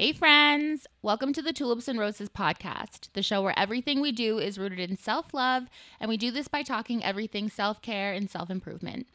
Hey, friends. Welcome to the Tulips and Roses podcast, the show where everything we do is rooted in self love, and we do this by talking everything self care and self improvement.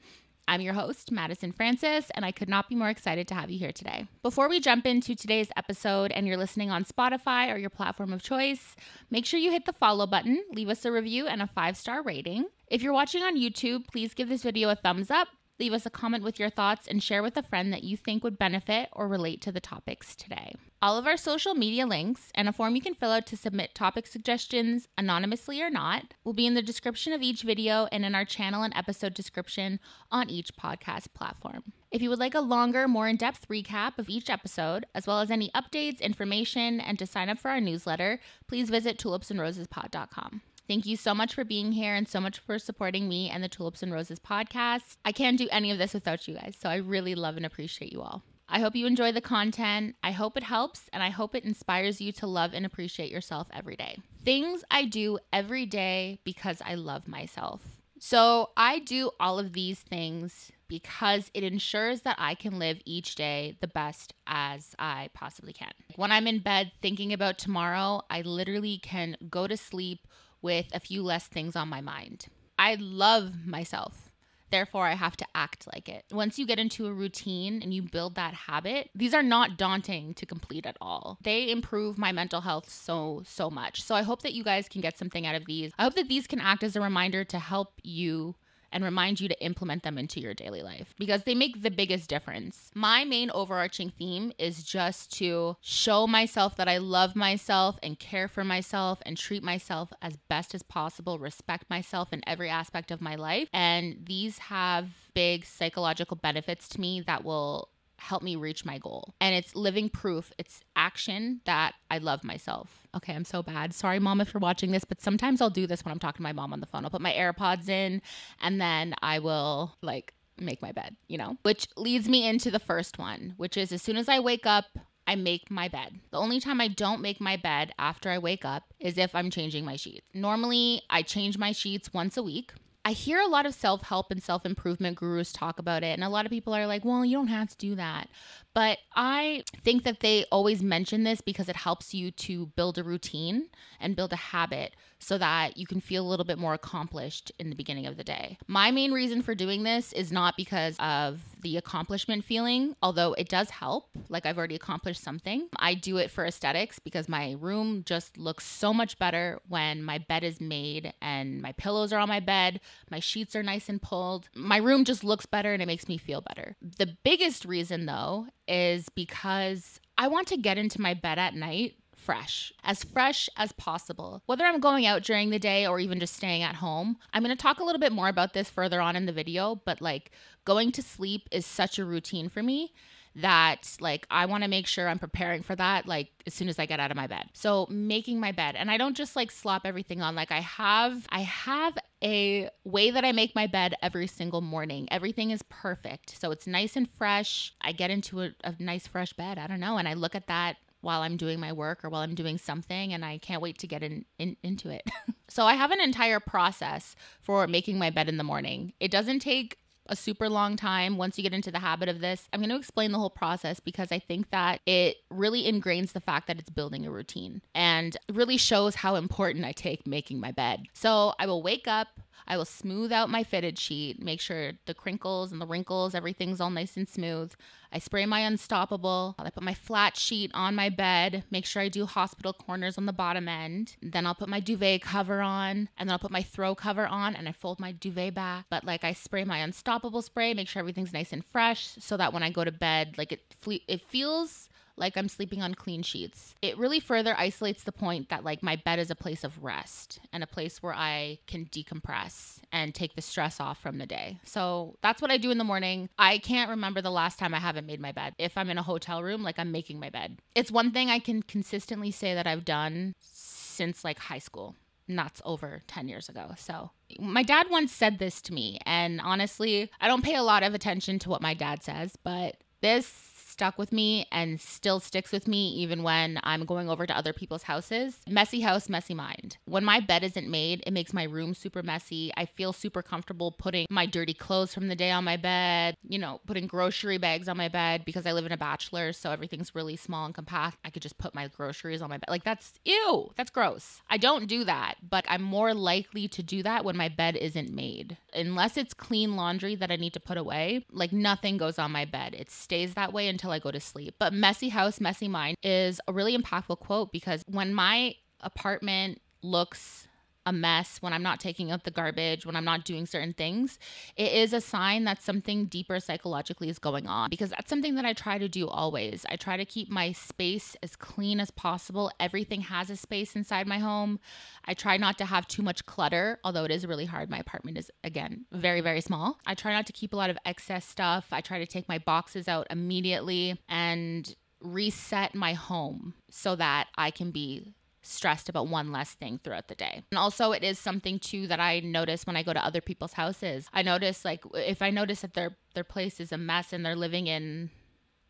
I'm your host, Madison Francis, and I could not be more excited to have you here today. Before we jump into today's episode and you're listening on Spotify or your platform of choice, make sure you hit the follow button, leave us a review, and a five star rating. If you're watching on YouTube, please give this video a thumbs up, leave us a comment with your thoughts, and share with a friend that you think would benefit or relate to the topics today. All of our social media links and a form you can fill out to submit topic suggestions, anonymously or not, will be in the description of each video and in our channel and episode description on each podcast platform. If you would like a longer, more in depth recap of each episode, as well as any updates, information, and to sign up for our newsletter, please visit tulipsandrosespod.com. Thank you so much for being here and so much for supporting me and the Tulips and Roses podcast. I can't do any of this without you guys, so I really love and appreciate you all. I hope you enjoy the content. I hope it helps, and I hope it inspires you to love and appreciate yourself every day. Things I do every day because I love myself. So, I do all of these things because it ensures that I can live each day the best as I possibly can. When I'm in bed thinking about tomorrow, I literally can go to sleep with a few less things on my mind. I love myself. Therefore, I have to act like it. Once you get into a routine and you build that habit, these are not daunting to complete at all. They improve my mental health so, so much. So I hope that you guys can get something out of these. I hope that these can act as a reminder to help you and remind you to implement them into your daily life because they make the biggest difference. My main overarching theme is just to show myself that I love myself and care for myself and treat myself as best as possible, respect myself in every aspect of my life. And these have big psychological benefits to me that will help me reach my goal. And it's living proof, it's action that I love myself. Okay, I'm so bad. Sorry, mom, if you're watching this, but sometimes I'll do this when I'm talking to my mom on the phone. I'll put my AirPods in and then I will like make my bed, you know? Which leads me into the first one, which is as soon as I wake up, I make my bed. The only time I don't make my bed after I wake up is if I'm changing my sheets. Normally, I change my sheets once a week. I hear a lot of self help and self improvement gurus talk about it, and a lot of people are like, well, you don't have to do that. But I think that they always mention this because it helps you to build a routine and build a habit so that you can feel a little bit more accomplished in the beginning of the day. My main reason for doing this is not because of the accomplishment feeling, although it does help. Like I've already accomplished something. I do it for aesthetics because my room just looks so much better when my bed is made and my pillows are on my bed, my sheets are nice and pulled. My room just looks better and it makes me feel better. The biggest reason, though, is because I want to get into my bed at night fresh, as fresh as possible. Whether I'm going out during the day or even just staying at home, I'm going to talk a little bit more about this further on in the video, but like going to sleep is such a routine for me that like I want to make sure I'm preparing for that like as soon as I get out of my bed. So making my bed and I don't just like slop everything on like I have I have a way that I make my bed every single morning. Everything is perfect. So it's nice and fresh. I get into a, a nice fresh bed. I don't know and I look at that while I'm doing my work or while I'm doing something and I can't wait to get in, in into it. so I have an entire process for making my bed in the morning. It doesn't take a super long time once you get into the habit of this. I'm going to explain the whole process because I think that it really ingrains the fact that it's building a routine and really shows how important I take making my bed. So I will wake up, I will smooth out my fitted sheet, make sure the crinkles and the wrinkles, everything's all nice and smooth. I spray my unstoppable. I put my flat sheet on my bed, make sure I do hospital corners on the bottom end. Then I'll put my duvet cover on, and then I'll put my throw cover on, and I fold my duvet back. But like I spray my unstoppable spray, make sure everything's nice and fresh, so that when I go to bed, like it fle- it feels like I'm sleeping on clean sheets. It really further isolates the point that like my bed is a place of rest and a place where I can decompress and take the stress off from the day. So that's what I do in the morning. I can't remember the last time I haven't made my bed. If I'm in a hotel room, like I'm making my bed. It's one thing I can consistently say that I've done since like high school. And that's over 10 years ago. So, my dad once said this to me. And honestly, I don't pay a lot of attention to what my dad says, but this stuck with me and still sticks with me even when I'm going over to other people's houses. Messy house, messy mind. When my bed isn't made, it makes my room super messy. I feel super comfortable putting my dirty clothes from the day on my bed, you know, putting grocery bags on my bed because I live in a bachelor, so everything's really small and compact. I could just put my groceries on my bed. Like that's ew, that's gross. I don't do that, but I'm more likely to do that when my bed isn't made. Unless it's clean laundry that I need to put away, like nothing goes on my bed. It stays that way until I go to sleep. But messy house, messy mind is a really impactful quote because when my apartment looks a mess, when I'm not taking out the garbage, when I'm not doing certain things, it is a sign that something deeper psychologically is going on because that's something that I try to do always. I try to keep my space as clean as possible. Everything has a space inside my home. I try not to have too much clutter, although it is really hard. My apartment is, again, very, very small. I try not to keep a lot of excess stuff. I try to take my boxes out immediately and reset my home so that I can be stressed about one less thing throughout the day. And also it is something too that I notice when I go to other people's houses. I notice like if I notice that their their place is a mess and they're living in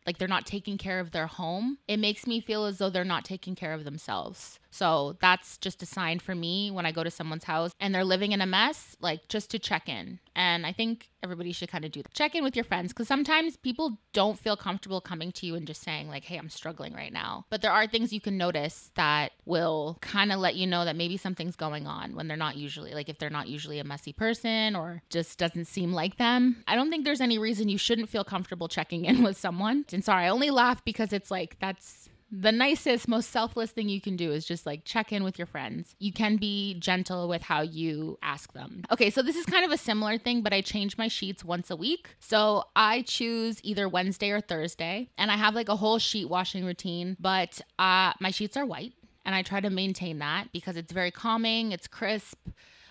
like they're not taking care of their home, it makes me feel as though they're not taking care of themselves. So that's just a sign for me when I go to someone's house and they're living in a mess, like just to check in. And I think everybody should kind of do that. Check in with your friends because sometimes people don't feel comfortable coming to you and just saying, like, hey, I'm struggling right now. But there are things you can notice that will kind of let you know that maybe something's going on when they're not usually, like, if they're not usually a messy person or just doesn't seem like them. I don't think there's any reason you shouldn't feel comfortable checking in with someone. And sorry, I only laugh because it's like, that's the nicest, most selfless thing you can do is just like check in with your friends. You can be gentle with how you ask them. Okay, so this is kind of a similar thing, but I change my sheets once a week. So I choose either Wednesday or Thursday, and I have like a whole sheet washing routine, but uh, my sheets are white. And I try to maintain that because it's very calming, it's crisp,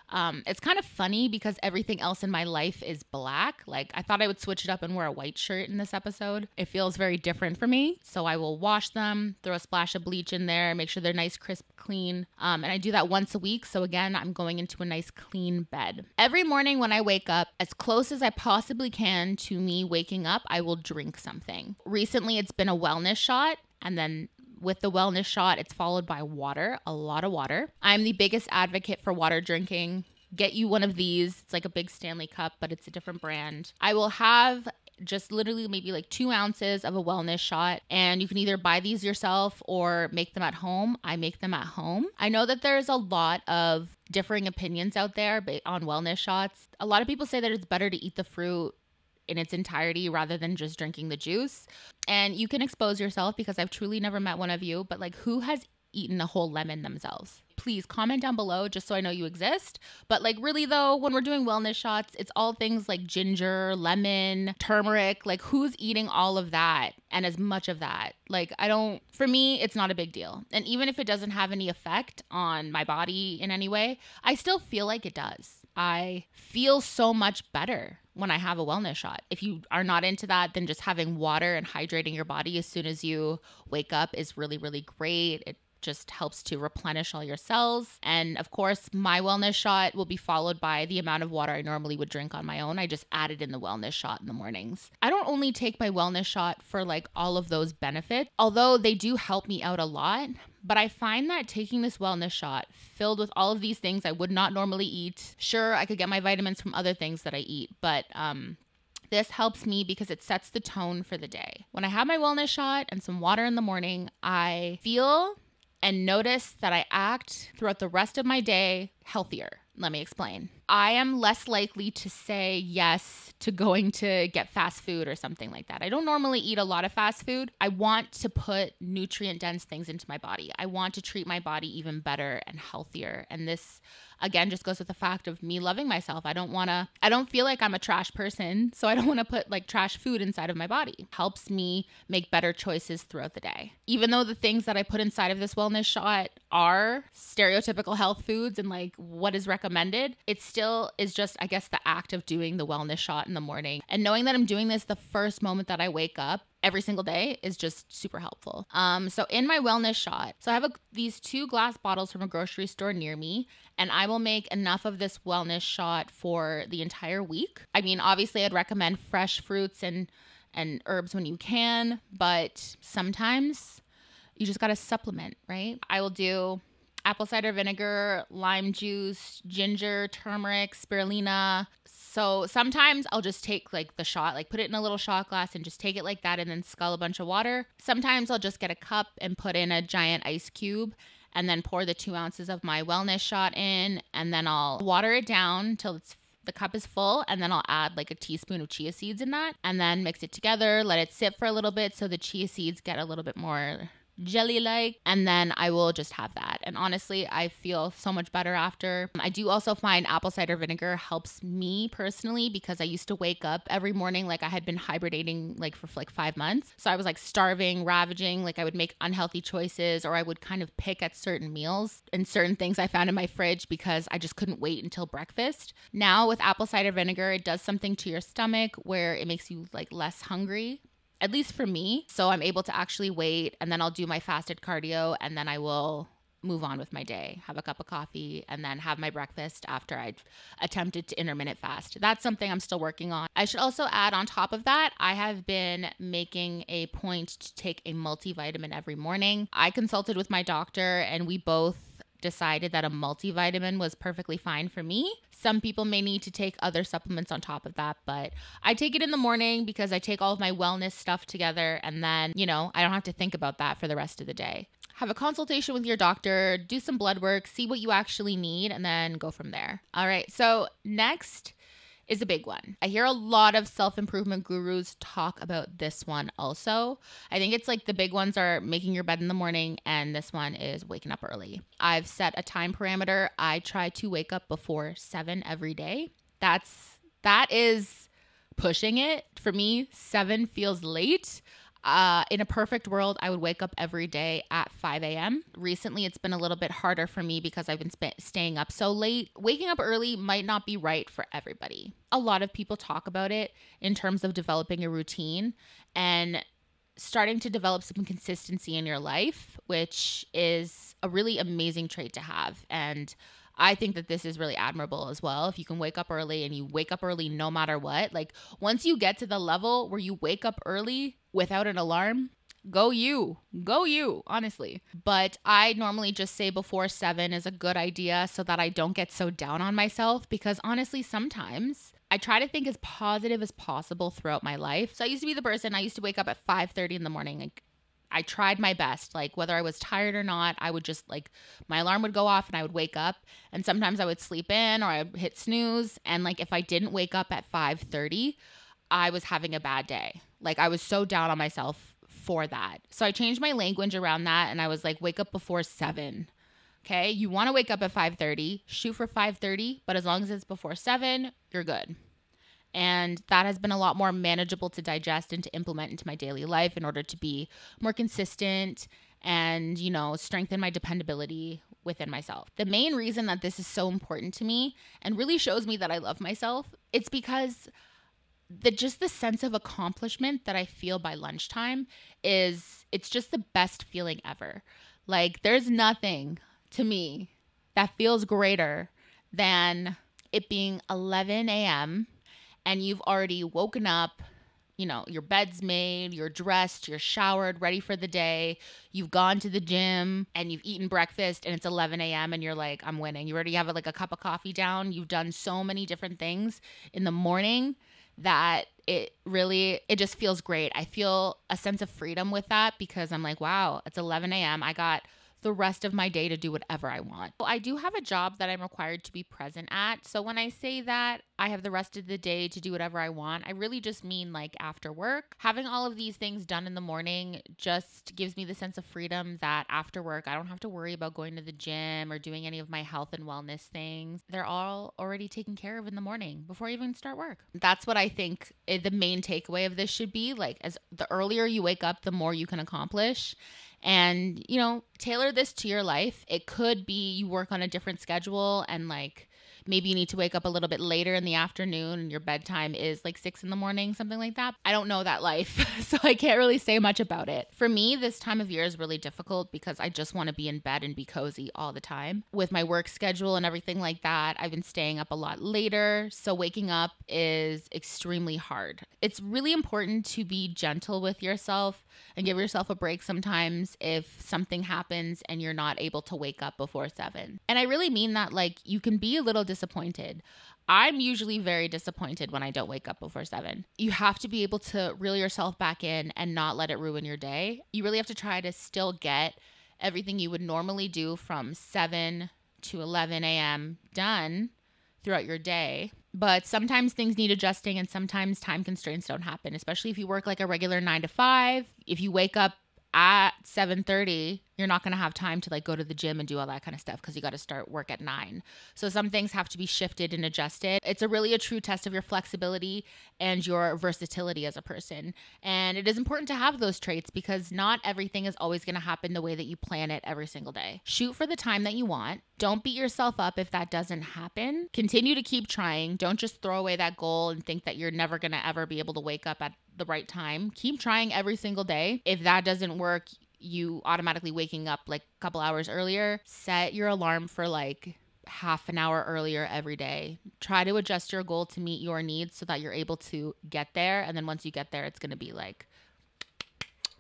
um, it's kind of funny because everything else in my life is black. Like, I thought I would switch it up and wear a white shirt in this episode. It feels very different for me. So, I will wash them, throw a splash of bleach in there, make sure they're nice, crisp, clean. Um, and I do that once a week. So, again, I'm going into a nice, clean bed. Every morning when I wake up, as close as I possibly can to me waking up, I will drink something. Recently, it's been a wellness shot. And then with the wellness shot, it's followed by water, a lot of water. I'm the biggest advocate for water drinking. Get you one of these. It's like a big Stanley cup, but it's a different brand. I will have just literally maybe like two ounces of a wellness shot. And you can either buy these yourself or make them at home. I make them at home. I know that there's a lot of differing opinions out there on wellness shots. A lot of people say that it's better to eat the fruit in its entirety rather than just drinking the juice. And you can expose yourself because I've truly never met one of you, but like who has eaten a whole lemon themselves? Please comment down below just so I know you exist. But like really though, when we're doing wellness shots, it's all things like ginger, lemon, turmeric. Like who's eating all of that and as much of that? Like I don't for me, it's not a big deal. And even if it doesn't have any effect on my body in any way, I still feel like it does. I feel so much better when I have a wellness shot. If you are not into that, then just having water and hydrating your body as soon as you wake up is really, really great. It just helps to replenish all your cells. And of course, my wellness shot will be followed by the amount of water I normally would drink on my own. I just added in the wellness shot in the mornings. I don't only take my wellness shot for like all of those benefits, although they do help me out a lot. But I find that taking this wellness shot filled with all of these things I would not normally eat. Sure, I could get my vitamins from other things that I eat, but um, this helps me because it sets the tone for the day. When I have my wellness shot and some water in the morning, I feel and notice that I act throughout the rest of my day healthier. Let me explain. I am less likely to say yes to going to get fast food or something like that. I don't normally eat a lot of fast food. I want to put nutrient dense things into my body. I want to treat my body even better and healthier. And this again just goes with the fact of me loving myself. I don't want to I don't feel like I'm a trash person, so I don't want to put like trash food inside of my body. Helps me make better choices throughout the day. Even though the things that I put inside of this wellness shot are stereotypical health foods and like what is recommended, it still is just I guess the act of doing the wellness shot in the morning and knowing that I'm doing this the first moment that I wake up every single day is just super helpful. Um, so in my wellness shot, so I have a, these two glass bottles from a grocery store near me, and I will make enough of this wellness shot for the entire week. I mean, obviously, I'd recommend fresh fruits and and herbs when you can, but sometimes you just got to supplement, right? I will do apple cider vinegar, lime juice, ginger, turmeric, spirulina. So sometimes I'll just take like the shot, like put it in a little shot glass and just take it like that and then scull a bunch of water. Sometimes I'll just get a cup and put in a giant ice cube and then pour the two ounces of my wellness shot in and then I'll water it down till it's the cup is full and then I'll add like a teaspoon of chia seeds in that and then mix it together, let it sit for a little bit so the chia seeds get a little bit more jelly like and then I will just have that. And honestly, I feel so much better after. I do also find apple cider vinegar helps me personally because I used to wake up every morning like I had been hibernating like for like 5 months. So I was like starving, ravaging, like I would make unhealthy choices or I would kind of pick at certain meals and certain things I found in my fridge because I just couldn't wait until breakfast. Now with apple cider vinegar, it does something to your stomach where it makes you like less hungry at least for me. So I'm able to actually wait and then I'll do my fasted cardio and then I will move on with my day, have a cup of coffee, and then have my breakfast after I've attempted to intermittent fast. That's something I'm still working on. I should also add on top of that, I have been making a point to take a multivitamin every morning. I consulted with my doctor and we both decided that a multivitamin was perfectly fine for me. Some people may need to take other supplements on top of that, but I take it in the morning because I take all of my wellness stuff together and then, you know, I don't have to think about that for the rest of the day. Have a consultation with your doctor, do some blood work, see what you actually need, and then go from there. All right, so next is a big one. I hear a lot of self improvement gurus talk about this one also. I think it's like the big ones are making your bed in the morning, and this one is waking up early. I've set a time parameter. I try to wake up before seven every day. That's that is pushing it. For me, seven feels late. Uh, in a perfect world, I would wake up every day at 5 a.m. Recently, it's been a little bit harder for me because I've been sp- staying up so late. Waking up early might not be right for everybody. A lot of people talk about it in terms of developing a routine and starting to develop some consistency in your life, which is a really amazing trait to have. And I think that this is really admirable as well. If you can wake up early and you wake up early no matter what, like once you get to the level where you wake up early without an alarm, go you go you honestly but i normally just say before seven is a good idea so that i don't get so down on myself because honestly sometimes i try to think as positive as possible throughout my life so i used to be the person i used to wake up at 5 30 in the morning like I tried my best. Like whether I was tired or not, I would just like my alarm would go off and I would wake up. And sometimes I would sleep in or I would hit snooze. And like if I didn't wake up at 5:30, I was having a bad day. Like I was so down on myself for that. So I changed my language around that and I was like, wake up before seven. Okay. You want to wake up at 5:30, shoot for 5:30, but as long as it's before seven, you're good. And that has been a lot more manageable to digest and to implement into my daily life in order to be more consistent and, you know, strengthen my dependability within myself. The main reason that this is so important to me and really shows me that I love myself, it's because the just the sense of accomplishment that I feel by lunchtime is it's just the best feeling ever. Like there's nothing to me that feels greater than it being 11 a.m and you've already woken up, you know, your bed's made, you're dressed, you're showered, ready for the day, you've gone to the gym and you've eaten breakfast and it's 11 a.m. and you're like, I'm winning. You already have like a cup of coffee down. You've done so many different things in the morning that it really it just feels great. I feel a sense of freedom with that because I'm like, wow, it's 11 a.m. I got the rest of my day to do whatever I want. I do have a job that I'm required to be present at. So when I say that I have the rest of the day to do whatever I want, I really just mean like after work. Having all of these things done in the morning just gives me the sense of freedom that after work, I don't have to worry about going to the gym or doing any of my health and wellness things. They're all already taken care of in the morning before I even start work. That's what I think eh, the main takeaway of this should be. Like, as the earlier you wake up, the more you can accomplish and you know tailor this to your life. It could be you work on a different schedule and like maybe you need to wake up a little bit later in the afternoon and your bedtime is like six in the morning, something like that. I don't know that life, so I can't really say much about it. For me, this time of year is really difficult because I just want to be in bed and be cozy all the time. With my work schedule and everything like that, I've been staying up a lot later, so waking up is extremely hard. It's really important to be gentle with yourself and give yourself a break sometimes if something happens and you're not able to wake up before seven. And I really mean that, like, you can be a little disappointed. I'm usually very disappointed when I don't wake up before seven. You have to be able to reel yourself back in and not let it ruin your day. You really have to try to still get everything you would normally do from 7 to 11 a.m. done throughout your day. But sometimes things need adjusting and sometimes time constraints don't happen, especially if you work like a regular 9 to 5. If you wake up at 7:30 you're not going to have time to like go to the gym and do all that kind of stuff because you got to start work at 9 so some things have to be shifted and adjusted. It's a really a true test of your flexibility and your versatility as a person. And it is important to have those traits because not everything is always going to happen the way that you plan it every single day. Shoot for the time that you want. Don't beat yourself up if that doesn't happen. Continue to keep trying. Don't just throw away that goal and think that you're never going to ever be able to wake up at the right time. Keep trying every single day. If that doesn't work, you automatically waking up like a couple hours earlier, set your alarm for like half an hour earlier every day. Try to adjust your goal to meet your needs so that you're able to get there. And then once you get there, it's going to be like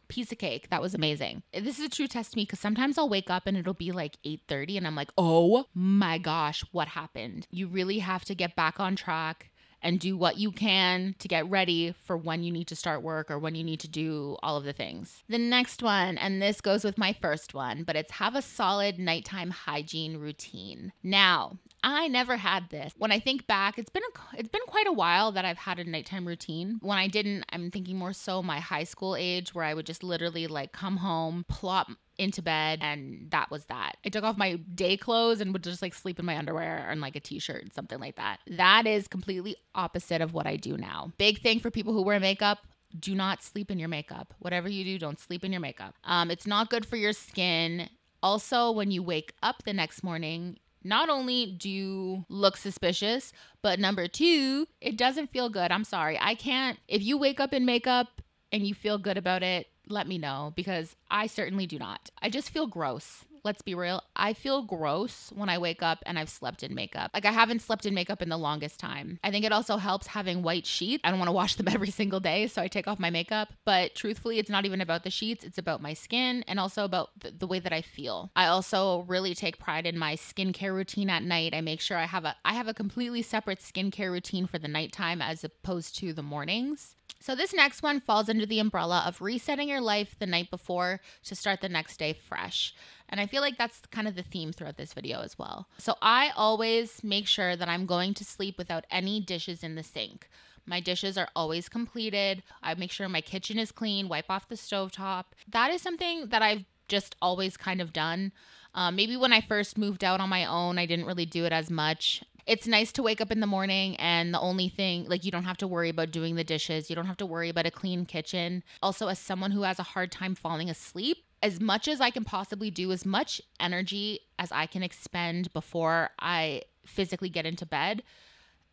piece of cake. That was amazing. This is a true test to me because sometimes I'll wake up and it'll be like 8:30 and I'm like, "Oh my gosh, what happened?" You really have to get back on track and do what you can to get ready for when you need to start work or when you need to do all of the things. The next one, and this goes with my first one, but it's have a solid nighttime hygiene routine. Now, I never had this. When I think back, it's been a, it's been quite a while that I've had a nighttime routine. When I didn't, I'm thinking more so my high school age where I would just literally like come home, plop into bed and that was that. I took off my day clothes and would just like sleep in my underwear and like a t-shirt and something like that. That is completely opposite of what I do now. Big thing for people who wear makeup, do not sleep in your makeup. Whatever you do, don't sleep in your makeup. Um, it's not good for your skin. Also, when you wake up the next morning, not only do you look suspicious, but number two, it doesn't feel good. I'm sorry. I can't, if you wake up in makeup and you feel good about it, let me know because I certainly do not. I just feel gross let's be real, I feel gross when I wake up and I've slept in makeup. Like I haven't slept in makeup in the longest time. I think it also helps having white sheets. I don't want to wash them every single day, so I take off my makeup. But truthfully, it's not even about the sheets, it's about my skin and also about the, way that I feel. I also really take pride in my skincare routine at night. I make sure I have a I have a completely separate skincare routine for the nighttime as opposed to the mornings. So, this next one falls under the umbrella of resetting your life the night before to start the next day fresh. And I feel like that's kind of the theme throughout this video as well. So I always make sure that I'm going to sleep without any dishes in the sink. My dishes are always completed. I make sure my kitchen is clean, wipe off the stove top. That is something that I've just always kind of done. Um, maybe when I first moved out on my own, I didn't really do it as much. It's nice to wake up in the morning and the only thing, like, you don't have to worry about doing the dishes. You don't have to worry about a clean kitchen. Also, as someone who has a hard time falling asleep, as much as I can possibly do, as much energy as I can expend before I physically get into bed,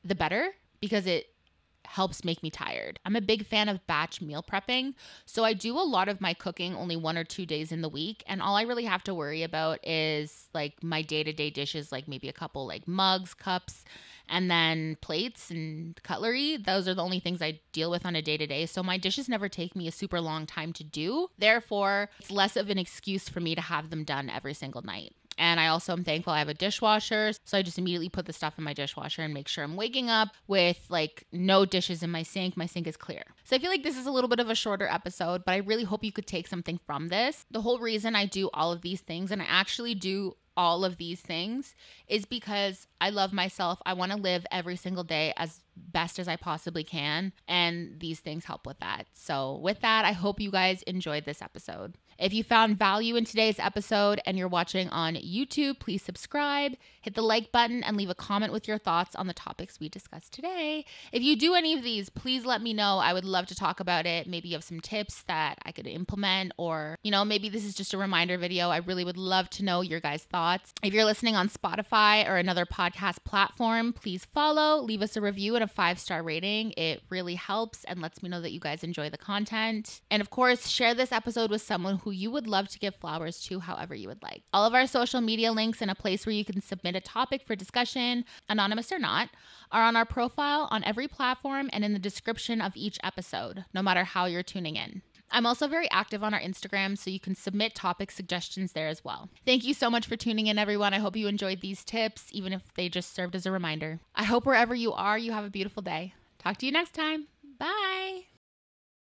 the better because it helps make me tired. I'm a big fan of batch meal prepping. So I do a lot of my cooking only one or two days in the week. And all I really have to worry about is like my day to day dishes, like maybe a couple like mugs, cups, and then plates and cutlery. Those are the only things I deal with on a day to day. So my dishes never take me a super long time to do. Therefore, it's less of an excuse for me to have them done every single night. And I also am thankful I have a dishwasher. So I just immediately put the stuff in my dishwasher and make sure I'm waking up with like no dishes in my sink. My sink is clear. So I feel like this is a little bit of a shorter episode, but I really hope you could take something from this. The whole reason I do all of these things, and I actually do all of these things is because I love myself. I want to live every single day as best as I possibly can. And these things help with that. So, with that, I hope you guys enjoyed this episode. If you found value in today's episode and you're watching on YouTube, please subscribe, hit the like button, and leave a comment with your thoughts on the topics we discussed today. If you do any of these, please let me know. I would love to talk about it. Maybe you have some tips that I could implement, or, you know, maybe this is just a reminder video. I really would love to know your guys' thoughts. If you're listening on Spotify or another podcast platform, please follow, leave us a review and a five star rating. It really helps and lets me know that you guys enjoy the content. And of course, share this episode with someone who you would love to give flowers to however you would like. All of our social media links and a place where you can submit a topic for discussion, anonymous or not, are on our profile on every platform and in the description of each episode, no matter how you're tuning in. I'm also very active on our Instagram, so you can submit topic suggestions there as well. Thank you so much for tuning in, everyone. I hope you enjoyed these tips, even if they just served as a reminder. I hope wherever you are, you have a beautiful day. Talk to you next time. Bye.